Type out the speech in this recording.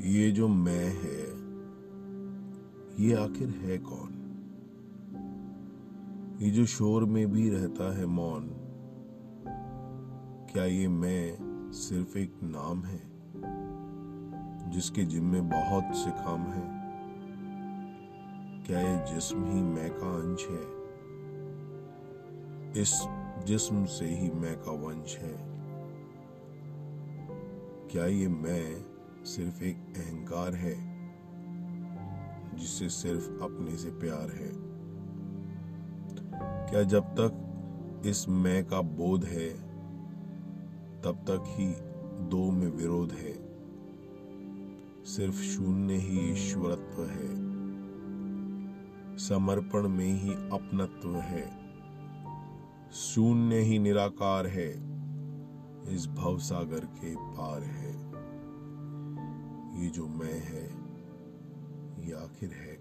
ये जो मैं है, ये आखिर है कौन? ये जो शोर में भी रहता है मौन, क्या ये मैं सिर्फ़ एक नाम है, जिसके जिम्मे बहुत से काम है? क्या ये जिस्म ही मैं का अंश है? इस जिस्म से ही मैं का वंश है। क्या ये मैं सिर्फ़ एक अहंकार है जिससे सिर्फ़ अपने से प्यार है। क्या जब तक इस मैं का बोध है, तब तक ही दो में विरोध है। सिर्फ़ शून्य ही ईश्वरत्व है, समर्पण में ही अपनत्व है। शून्य ही निराकार है, इस भवसागर के पार है। ये जो मैं है ये आखिर है